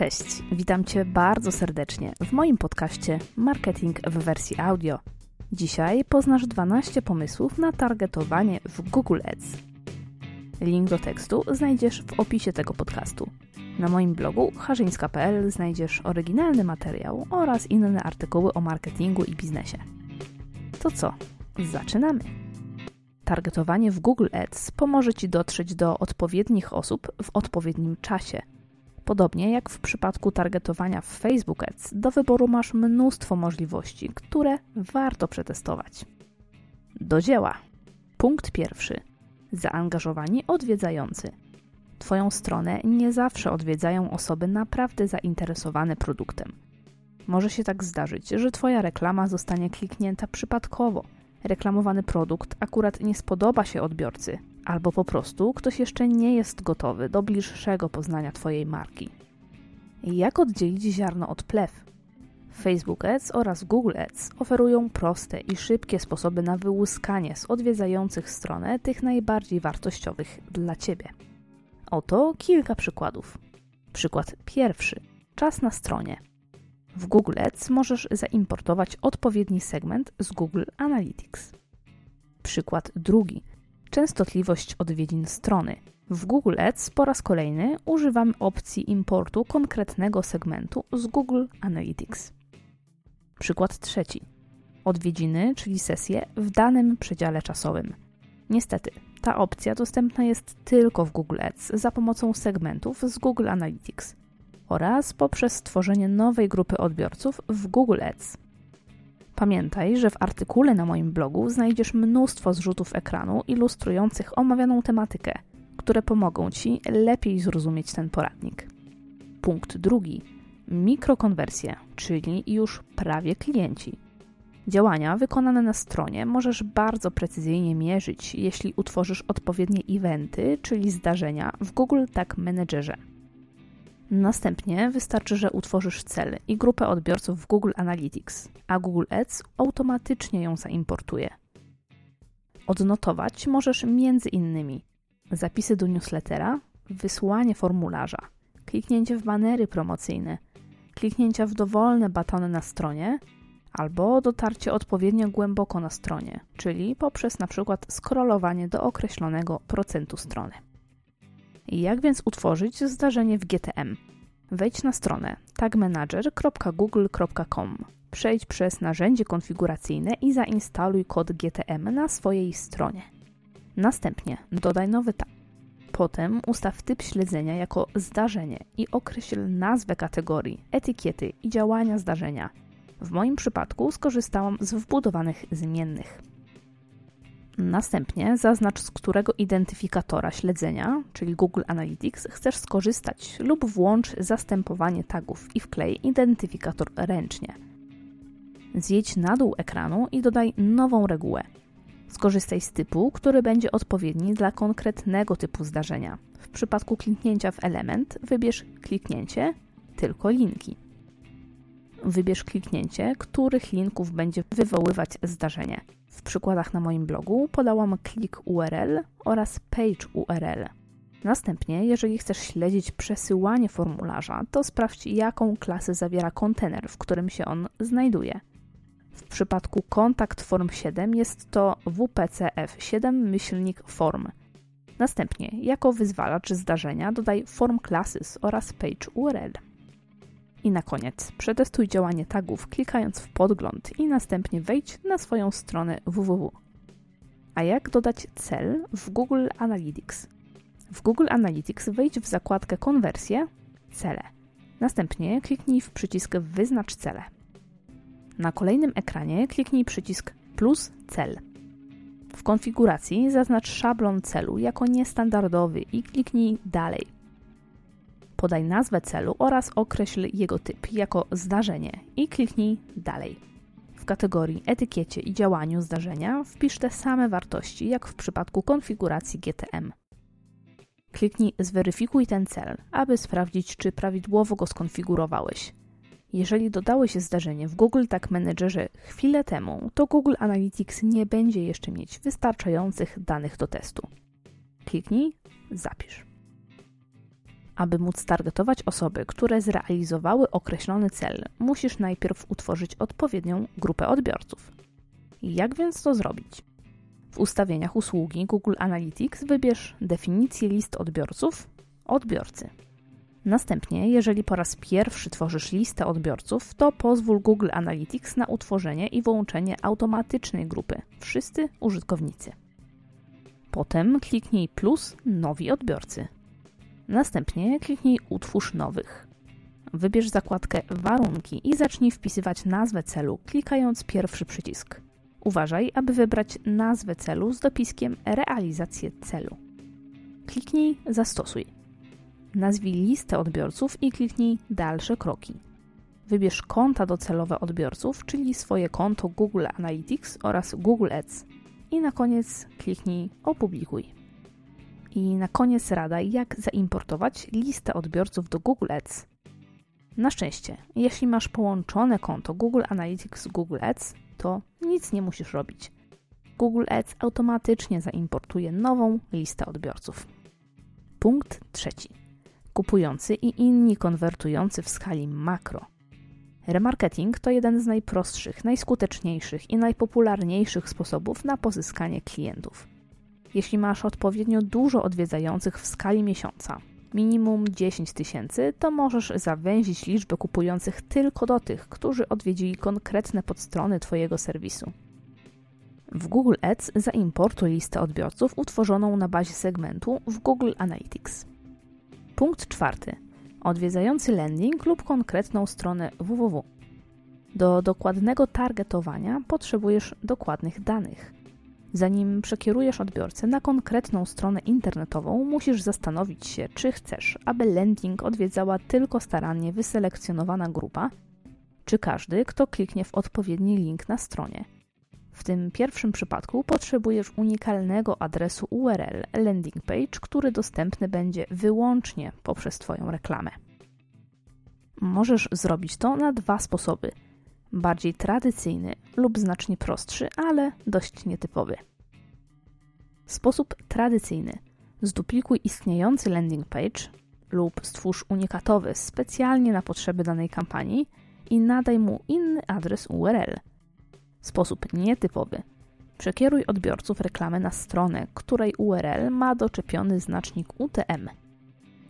Cześć, witam Cię bardzo serdecznie w moim podcaście Marketing w wersji audio. Dzisiaj poznasz 12 pomysłów na targetowanie w Google Ads. Link do tekstu znajdziesz w opisie tego podcastu. Na moim blogu harzyńska.pl znajdziesz oryginalny materiał oraz inne artykuły o marketingu i biznesie. To co? Zaczynamy! Targetowanie w Google Ads pomoże Ci dotrzeć do odpowiednich osób w odpowiednim czasie. Podobnie jak w przypadku targetowania w Facebook Ads, do wyboru masz mnóstwo możliwości, które warto przetestować. Do dzieła. Punkt pierwszy. Zaangażowani odwiedzający. Twoją stronę nie zawsze odwiedzają osoby naprawdę zainteresowane produktem. Może się tak zdarzyć, że Twoja reklama zostanie kliknięta przypadkowo. Reklamowany produkt akurat nie spodoba się odbiorcy, albo po prostu ktoś jeszcze nie jest gotowy do bliższego poznania Twojej marki. Jak oddzielić ziarno od plew? Facebook Ads oraz Google Ads oferują proste i szybkie sposoby na wyłuskanie z odwiedzających stronę tych najbardziej wartościowych dla Ciebie. Oto kilka przykładów. Przykład pierwszy. Czas na stronie. W Google Ads możesz zaimportować odpowiedni segment z Google Analytics. Przykład drugi. Częstotliwość odwiedzin strony. W Google Ads po raz kolejny używam opcji importu konkretnego segmentu z Google Analytics. Przykład trzeci. Odwiedziny, czyli sesje w danym przedziale czasowym. Niestety, ta opcja dostępna jest tylko w Google Ads za pomocą segmentów z Google Analytics oraz poprzez stworzenie nowej grupy odbiorców w Google Ads. Pamiętaj, że w artykule na moim blogu znajdziesz mnóstwo zrzutów ekranu ilustrujących omawianą tematykę, które pomogą Ci lepiej zrozumieć ten poradnik. Punkt drugi. Mikrokonwersje, czyli już prawie klienci. Działania wykonane na stronie możesz bardzo precyzyjnie mierzyć, jeśli utworzysz odpowiednie eventy, czyli zdarzenia w Google Tag Managerze. Następnie wystarczy, że utworzysz cel i grupę odbiorców w Google Analytics, a Google Ads automatycznie ją zaimportuje. Odnotować możesz między innymi zapisy do newslettera, wysłanie formularza, kliknięcie w banery promocyjne, kliknięcia w dowolne batony na stronie albo dotarcie odpowiednio głęboko na stronie, czyli poprzez na przykład scrollowanie do określonego procentu strony. Jak więc utworzyć zdarzenie w GTM? Wejdź na stronę tagmanager.google.com. Przejdź przez narzędzie konfiguracyjne i zainstaluj kod GTM na swojej stronie. Następnie dodaj nowy tag. Potem ustaw typ śledzenia jako zdarzenie i określ nazwę kategorii, etykiety i działania zdarzenia. W moim przypadku skorzystałam z wbudowanych zmiennych. Następnie zaznacz, z którego identyfikatora śledzenia, czyli Google Analytics, chcesz skorzystać lub włącz zastępowanie tagów i wklej identyfikator ręcznie. Zjedź na dół ekranu i dodaj nową regułę. Skorzystaj z typu, który będzie odpowiedni dla konkretnego typu zdarzenia. W przypadku kliknięcia w element wybierz kliknięcie, tylko linki. Wybierz kliknięcie, których linków będzie wywoływać zdarzenie. W przykładach na moim blogu podałam klik URL oraz page URL. Następnie, jeżeli chcesz śledzić przesyłanie formularza, to sprawdź, jaką klasę zawiera kontener, w którym się on znajduje. W przypadku kontakt form 7 jest to WPCF7-form. Następnie, jako wyzwalacz zdarzenia dodaj form classes oraz page URL. I na koniec przetestuj działanie tagów klikając w podgląd i następnie wejdź na swoją stronę www. A jak dodać cel w Google Analytics? W Google Analytics wejdź w zakładkę konwersje, cele. Następnie kliknij w przycisk wyznacz cele. Na kolejnym ekranie kliknij przycisk plus cel. W konfiguracji zaznacz szablon celu jako niestandardowy i kliknij dalej podaj nazwę celu oraz określ jego typ jako zdarzenie i kliknij Dalej. W kategorii Etykiecie i działaniu zdarzenia wpisz te same wartości jak w przypadku konfiguracji GTM. Kliknij Zweryfikuj ten cel, aby sprawdzić, czy prawidłowo go skonfigurowałeś. Jeżeli dodałeś zdarzenie w Google Tag Managerze chwilę temu, to Google Analytics nie będzie jeszcze mieć wystarczających danych do testu. Kliknij Zapisz. Aby móc targetować osoby, które zrealizowały określony cel, musisz najpierw utworzyć odpowiednią grupę odbiorców. Jak więc to zrobić? W ustawieniach usługi Google Analytics wybierz definicję list odbiorców odbiorcy. Następnie, jeżeli po raz pierwszy tworzysz listę odbiorców, to pozwól Google Analytics na utworzenie i wyłączenie automatycznej grupy wszyscy użytkownicy. Potem kliknij plus nowi odbiorcy. Następnie kliknij utwórz nowych. Wybierz zakładkę warunki i zacznij wpisywać nazwę celu, klikając pierwszy przycisk. Uważaj, aby wybrać nazwę celu z dopiskiem realizację celu. Kliknij zastosuj. Nazwij listę odbiorców i kliknij dalsze kroki. Wybierz konta docelowe odbiorców, czyli swoje konto Google Analytics oraz Google Ads. I na koniec kliknij opublikuj. I na koniec rada, jak zaimportować listę odbiorców do Google Ads. Na szczęście, jeśli masz połączone konto Google Analytics z Google Ads, to nic nie musisz robić. Google Ads automatycznie zaimportuje nową listę odbiorców. Punkt trzeci. Kupujący i inni konwertujący w skali makro. Remarketing to jeden z najprostszych, najskuteczniejszych i najpopularniejszych sposobów na pozyskanie klientów. Jeśli masz odpowiednio dużo odwiedzających w skali miesiąca, minimum 10 tysięcy, to możesz zawęzić liczbę kupujących tylko do tych, którzy odwiedzili konkretne podstrony Twojego serwisu. W Google Ads zaimportuj listę odbiorców utworzoną na bazie segmentu w Google Analytics. Punkt czwarty. Odwiedzający landing lub konkretną stronę www. Do dokładnego targetowania potrzebujesz dokładnych danych. Zanim przekierujesz odbiorcę na konkretną stronę internetową, musisz zastanowić się, czy chcesz, aby landing odwiedzała tylko starannie wyselekcjonowana grupa, czy każdy, kto kliknie w odpowiedni link na stronie. W tym pierwszym przypadku potrzebujesz unikalnego adresu URL landing page, który dostępny będzie wyłącznie poprzez Twoją reklamę. Możesz zrobić to na dwa sposoby – bardziej tradycyjny lub znacznie prostszy, ale dość nietypowy. Sposób tradycyjny. Zduplikuj istniejący landing page lub stwórz unikatowy specjalnie na potrzeby danej kampanii i nadaj mu inny adres URL. Sposób nietypowy. Przekieruj odbiorców reklamy na stronę, której URL ma doczepiony znacznik UTM.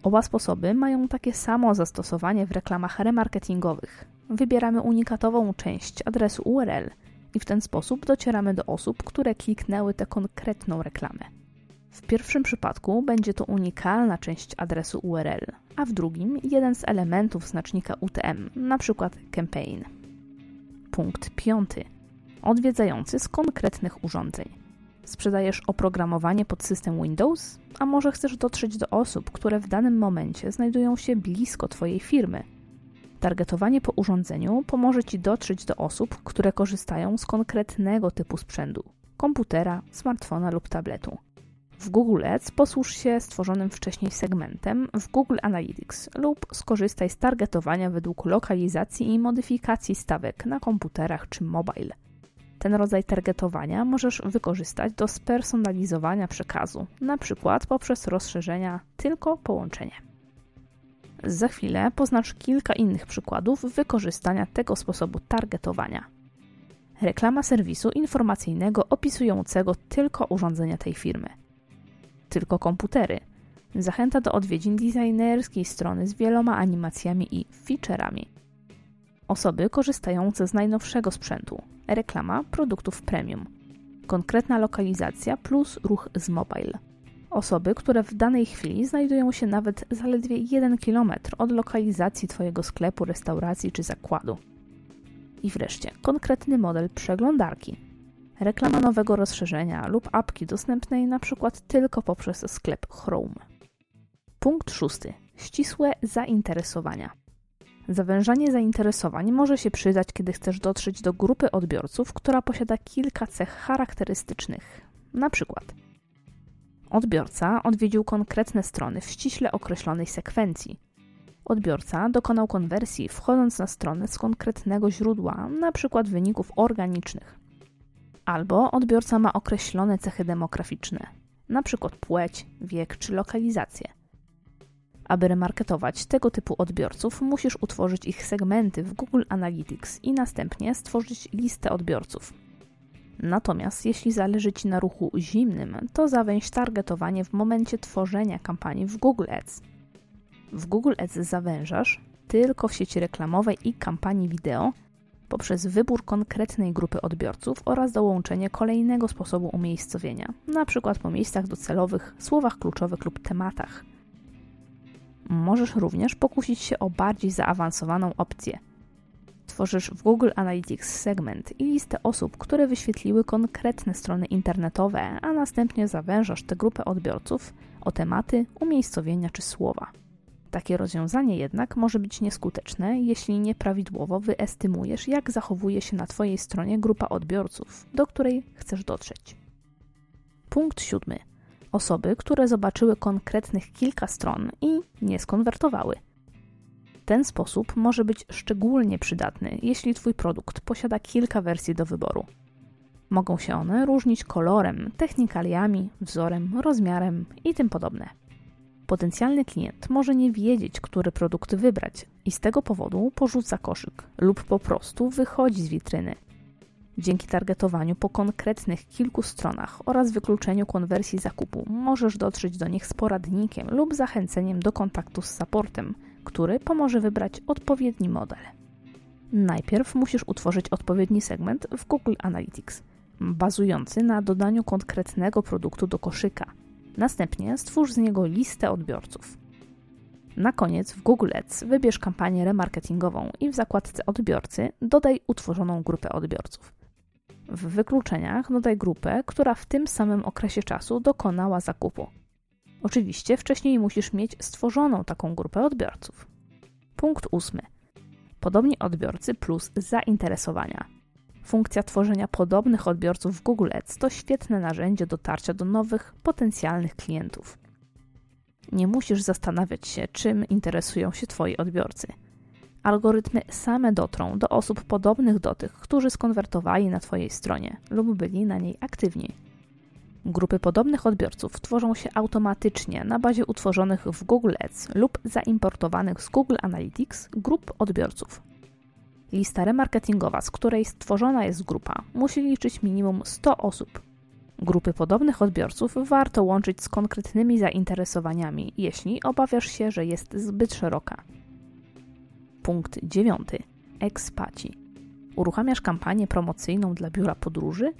Oba sposoby mają takie samo zastosowanie w reklamach remarketingowych, wybieramy unikatową część adresu URL i w ten sposób docieramy do osób, które kliknęły tę konkretną reklamę. W pierwszym przypadku będzie to unikalna część adresu URL, a w drugim jeden z elementów znacznika UTM, np. campaign. Punkt piąty. Odwiedzający z konkretnych urządzeń. Sprzedajesz oprogramowanie pod system Windows, a może chcesz dotrzeć do osób, które w danym momencie znajdują się blisko Twojej firmy – Targetowanie po urządzeniu pomoże Ci dotrzeć do osób, które korzystają z konkretnego typu sprzętu komputera, smartfona lub tabletu. W Google Ads posłuż się stworzonym wcześniej segmentem w Google Analytics lub skorzystaj z targetowania według lokalizacji i modyfikacji stawek na komputerach czy mobile. Ten rodzaj targetowania możesz wykorzystać do spersonalizowania przekazu, np. poprzez rozszerzenia tylko połączenie. Za chwilę poznasz kilka innych przykładów wykorzystania tego sposobu targetowania. Reklama serwisu informacyjnego opisującego tylko urządzenia tej firmy. Tylko komputery. Zachęta do odwiedzin designerskiej strony z wieloma animacjami i featureami. Osoby korzystające z najnowszego sprzętu. Reklama produktów premium. Konkretna lokalizacja plus ruch z mobile Osoby, które w danej chwili znajdują się nawet zaledwie 1 km od lokalizacji Twojego sklepu, restauracji czy zakładu. I wreszcie konkretny model przeglądarki. Reklama nowego rozszerzenia lub apki dostępnej np. tylko poprzez sklep Chrome. Punkt szósty. Ścisłe zainteresowania. Zawężanie zainteresowań może się przydać, kiedy chcesz dotrzeć do grupy odbiorców, która posiada kilka cech charakterystycznych. Na przykład Odbiorca odwiedził konkretne strony w ściśle określonej sekwencji. Odbiorca dokonał konwersji wchodząc na stronę z konkretnego źródła, np. wyników organicznych. Albo odbiorca ma określone cechy demograficzne, np. płeć, wiek czy lokalizację. Aby remarketować tego typu odbiorców, musisz utworzyć ich segmenty w Google Analytics i następnie stworzyć listę odbiorców. Natomiast jeśli zależy Ci na ruchu zimnym, to zawęź targetowanie w momencie tworzenia kampanii w Google Ads. W Google Ads zawężasz tylko w sieci reklamowej i kampanii wideo poprzez wybór konkretnej grupy odbiorców oraz dołączenie kolejnego sposobu umiejscowienia, np. po miejscach docelowych, słowach kluczowych lub tematach. Możesz również pokusić się o bardziej zaawansowaną opcję. Tworzysz w Google Analytics segment i listę osób, które wyświetliły konkretne strony internetowe, a następnie zawężasz tę grupę odbiorców o tematy, umiejscowienia czy słowa. Takie rozwiązanie jednak może być nieskuteczne, jeśli nieprawidłowo wyestymujesz, jak zachowuje się na Twojej stronie grupa odbiorców, do której chcesz dotrzeć. Punkt siódmy. Osoby, które zobaczyły konkretnych kilka stron i nie skonwertowały. Ten sposób może być szczególnie przydatny, jeśli Twój produkt posiada kilka wersji do wyboru. Mogą się one różnić kolorem, technikaliami, wzorem, rozmiarem i tym podobne. Potencjalny klient może nie wiedzieć, który produkt wybrać i z tego powodu porzuca koszyk lub po prostu wychodzi z witryny. Dzięki targetowaniu po konkretnych kilku stronach oraz wykluczeniu konwersji zakupu możesz dotrzeć do nich z poradnikiem lub zachęceniem do kontaktu z supportem, który pomoże wybrać odpowiedni model. Najpierw musisz utworzyć odpowiedni segment w Google Analytics, bazujący na dodaniu konkretnego produktu do koszyka – Następnie stwórz z niego listę odbiorców. Na koniec w Google Ads wybierz kampanię remarketingową i w zakładce odbiorcy dodaj utworzoną grupę odbiorców. W wykluczeniach dodaj grupę, która w tym samym okresie czasu dokonała zakupu. Oczywiście wcześniej musisz mieć stworzoną taką grupę odbiorców. Punkt ósmy. Podobni odbiorcy plus zainteresowania. Funkcja tworzenia podobnych odbiorców w Google Ads to świetne narzędzie dotarcia do nowych, potencjalnych klientów. Nie musisz zastanawiać się, czym interesują się Twoi odbiorcy. Algorytmy same dotrą do osób podobnych do tych, którzy skonwertowali na Twojej stronie lub byli na niej aktywni. Grupy podobnych odbiorców tworzą się automatycznie na bazie utworzonych w Google Ads lub zaimportowanych z Google Analytics grup odbiorców. Lista remarketingowa, z której stworzona jest grupa, musi liczyć minimum 100 osób. Grupy podobnych odbiorców warto łączyć z konkretnymi zainteresowaniami, jeśli obawiasz się, że jest zbyt szeroka. Punkt 9. Ekspaci. Uruchamiasz kampanię promocyjną dla biura podróży?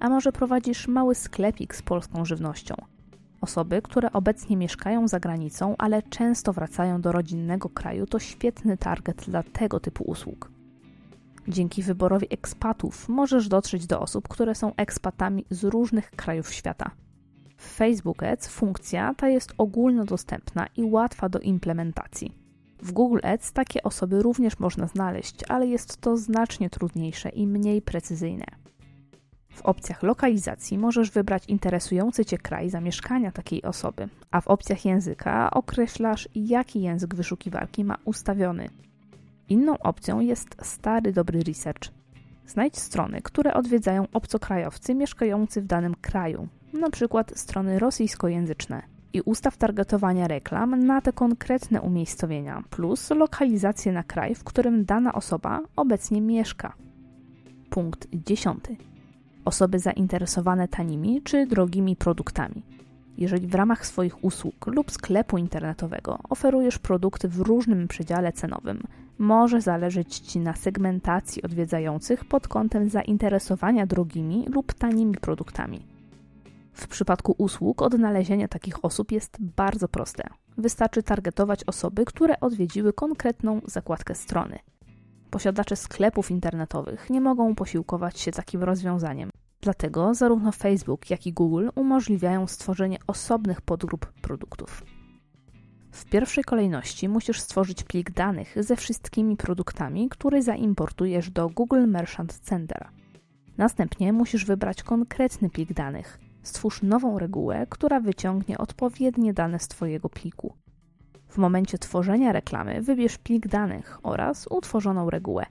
A może prowadzisz mały sklepik z polską żywnością? Osoby, które obecnie mieszkają za granicą, ale często wracają do rodzinnego kraju, to świetny target dla tego typu usług. Dzięki wyborowi ekspatów możesz dotrzeć do osób, które są ekspatami z różnych krajów świata. W Facebook Ads funkcja ta jest ogólnodostępna i łatwa do implementacji. W Google Ads takie osoby również można znaleźć, ale jest to znacznie trudniejsze i mniej precyzyjne. W opcjach lokalizacji możesz wybrać interesujący Cię kraj zamieszkania takiej osoby, a w opcjach języka określasz, jaki język wyszukiwarki ma ustawiony. Inną opcją jest stary dobry research. Znajdź strony, które odwiedzają obcokrajowcy mieszkający w danym kraju, np. strony rosyjskojęzyczne i ustaw targetowania reklam na te konkretne umiejscowienia, plus lokalizację na kraj, w którym dana osoba obecnie mieszka. Punkt 10. Osoby zainteresowane tanimi czy drogimi produktami. Jeżeli w ramach swoich usług lub sklepu internetowego oferujesz produkty w różnym przedziale cenowym, może zależeć Ci na segmentacji odwiedzających pod kątem zainteresowania drogimi lub tanimi produktami. W przypadku usług odnalezienie takich osób jest bardzo proste. Wystarczy targetować osoby, które odwiedziły konkretną zakładkę strony. Posiadacze sklepów internetowych nie mogą posiłkować się takim rozwiązaniem. Dlatego zarówno Facebook, jak i Google umożliwiają stworzenie osobnych podgrup produktów. W pierwszej kolejności musisz stworzyć plik danych ze wszystkimi produktami, które zaimportujesz do Google Merchant Center. Następnie musisz wybrać konkretny plik danych. Stwórz nową regułę, która wyciągnie odpowiednie dane z Twojego pliku. W momencie tworzenia reklamy wybierz plik danych oraz utworzoną regułę.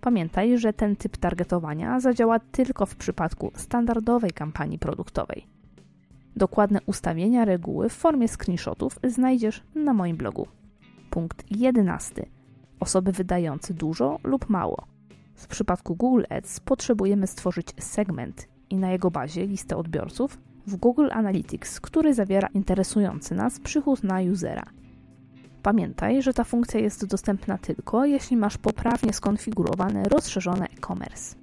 Pamiętaj, że ten typ targetowania zadziała tylko w przypadku standardowej kampanii produktowej. Dokładne ustawienia reguły w formie screenshotów znajdziesz na moim blogu. Punkt 11. Osoby wydające dużo lub mało. W przypadku Google Ads potrzebujemy stworzyć segment i na jego bazie listę odbiorców w Google Analytics, który zawiera interesujący nas przychód na usera. Pamiętaj, że ta funkcja jest dostępna tylko, jeśli masz poprawnie skonfigurowane rozszerzone e-commerce.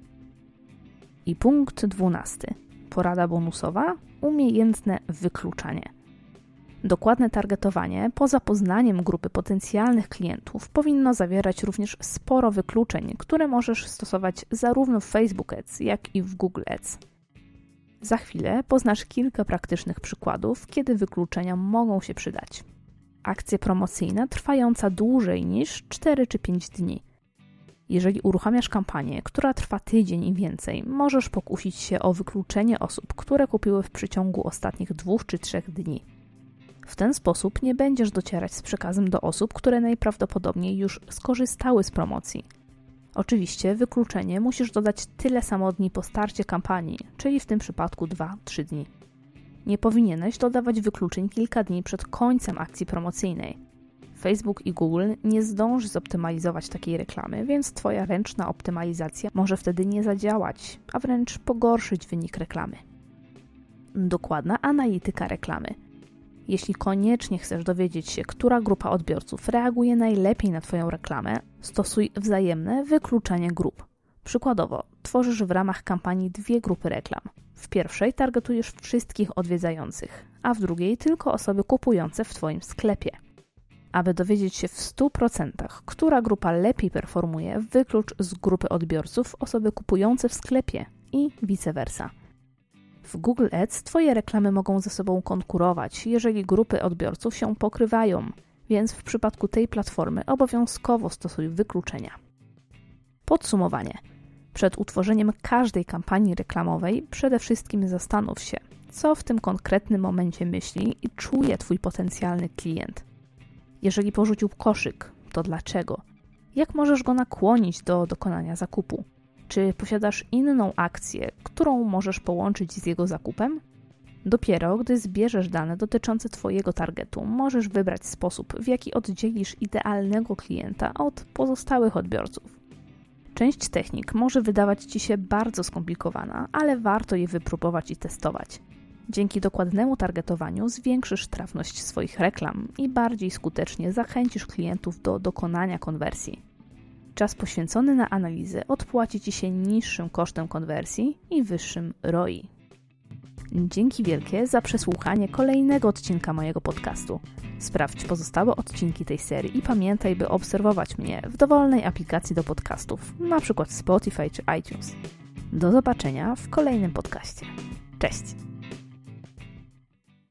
I punkt 12. Porada bonusowa umiejętne wykluczanie. Dokładne targetowanie poza poznaniem grupy potencjalnych klientów powinno zawierać również sporo wykluczeń, które możesz stosować zarówno w Facebook Ads, jak i w Google Ads. Za chwilę poznasz kilka praktycznych przykładów, kiedy wykluczenia mogą się przydać. Akcja promocyjna trwająca dłużej niż 4 czy 5 dni. Jeżeli uruchamiasz kampanię, która trwa tydzień i więcej, możesz pokusić się o wykluczenie osób, które kupiły w przeciągu ostatnich dwóch czy trzech dni. W ten sposób nie będziesz docierać z przekazem do osób, które najprawdopodobniej już skorzystały z promocji. Oczywiście wykluczenie musisz dodać tyle samo dni po starcie kampanii, czyli w tym przypadku 2-3 dni. Nie powinieneś dodawać wykluczeń kilka dni przed końcem akcji promocyjnej. Facebook i Google nie zdąży zoptymalizować takiej reklamy, więc Twoja ręczna optymalizacja może wtedy nie zadziałać, a wręcz pogorszyć wynik reklamy. Dokładna analityka reklamy – jeśli koniecznie chcesz dowiedzieć się, która grupa odbiorców reaguje najlepiej na Twoją reklamę, stosuj wzajemne wykluczenie grup. Przykładowo, tworzysz w ramach kampanii dwie grupy reklam. W pierwszej targetujesz wszystkich odwiedzających, a w drugiej tylko osoby kupujące w Twoim sklepie. Aby dowiedzieć się w 100%, która grupa lepiej performuje, wyklucz z grupy odbiorców osoby kupujące w sklepie i vice versa. W Google Ads Twoje reklamy mogą ze sobą konkurować, jeżeli grupy odbiorców się pokrywają, więc w przypadku tej platformy obowiązkowo stosuj wykluczenia. Podsumowanie. Przed utworzeniem każdej kampanii reklamowej przede wszystkim zastanów się, co w tym konkretnym momencie myśli i czuje Twój potencjalny klient. Jeżeli porzucił koszyk, to dlaczego? Jak możesz go nakłonić do dokonania zakupu? Czy posiadasz inną akcję, którą możesz połączyć z jego zakupem? Dopiero gdy zbierzesz dane dotyczące Twojego targetu, możesz wybrać sposób, w jaki oddzielisz idealnego klienta od pozostałych odbiorców. Część technik może wydawać Ci się bardzo skomplikowana, ale warto je wypróbować i testować. Dzięki dokładnemu targetowaniu zwiększysz trafność swoich reklam i bardziej skutecznie zachęcisz klientów do dokonania konwersji. Czas poświęcony na analizę odpłaci Ci się niższym kosztem konwersji i wyższym ROI. Dzięki wielkie za przesłuchanie kolejnego odcinka mojego podcastu. Sprawdź pozostałe odcinki tej serii i pamiętaj, by obserwować mnie w dowolnej aplikacji do podcastów, np. Spotify czy iTunes. Do zobaczenia w kolejnym podcaście. Cześć!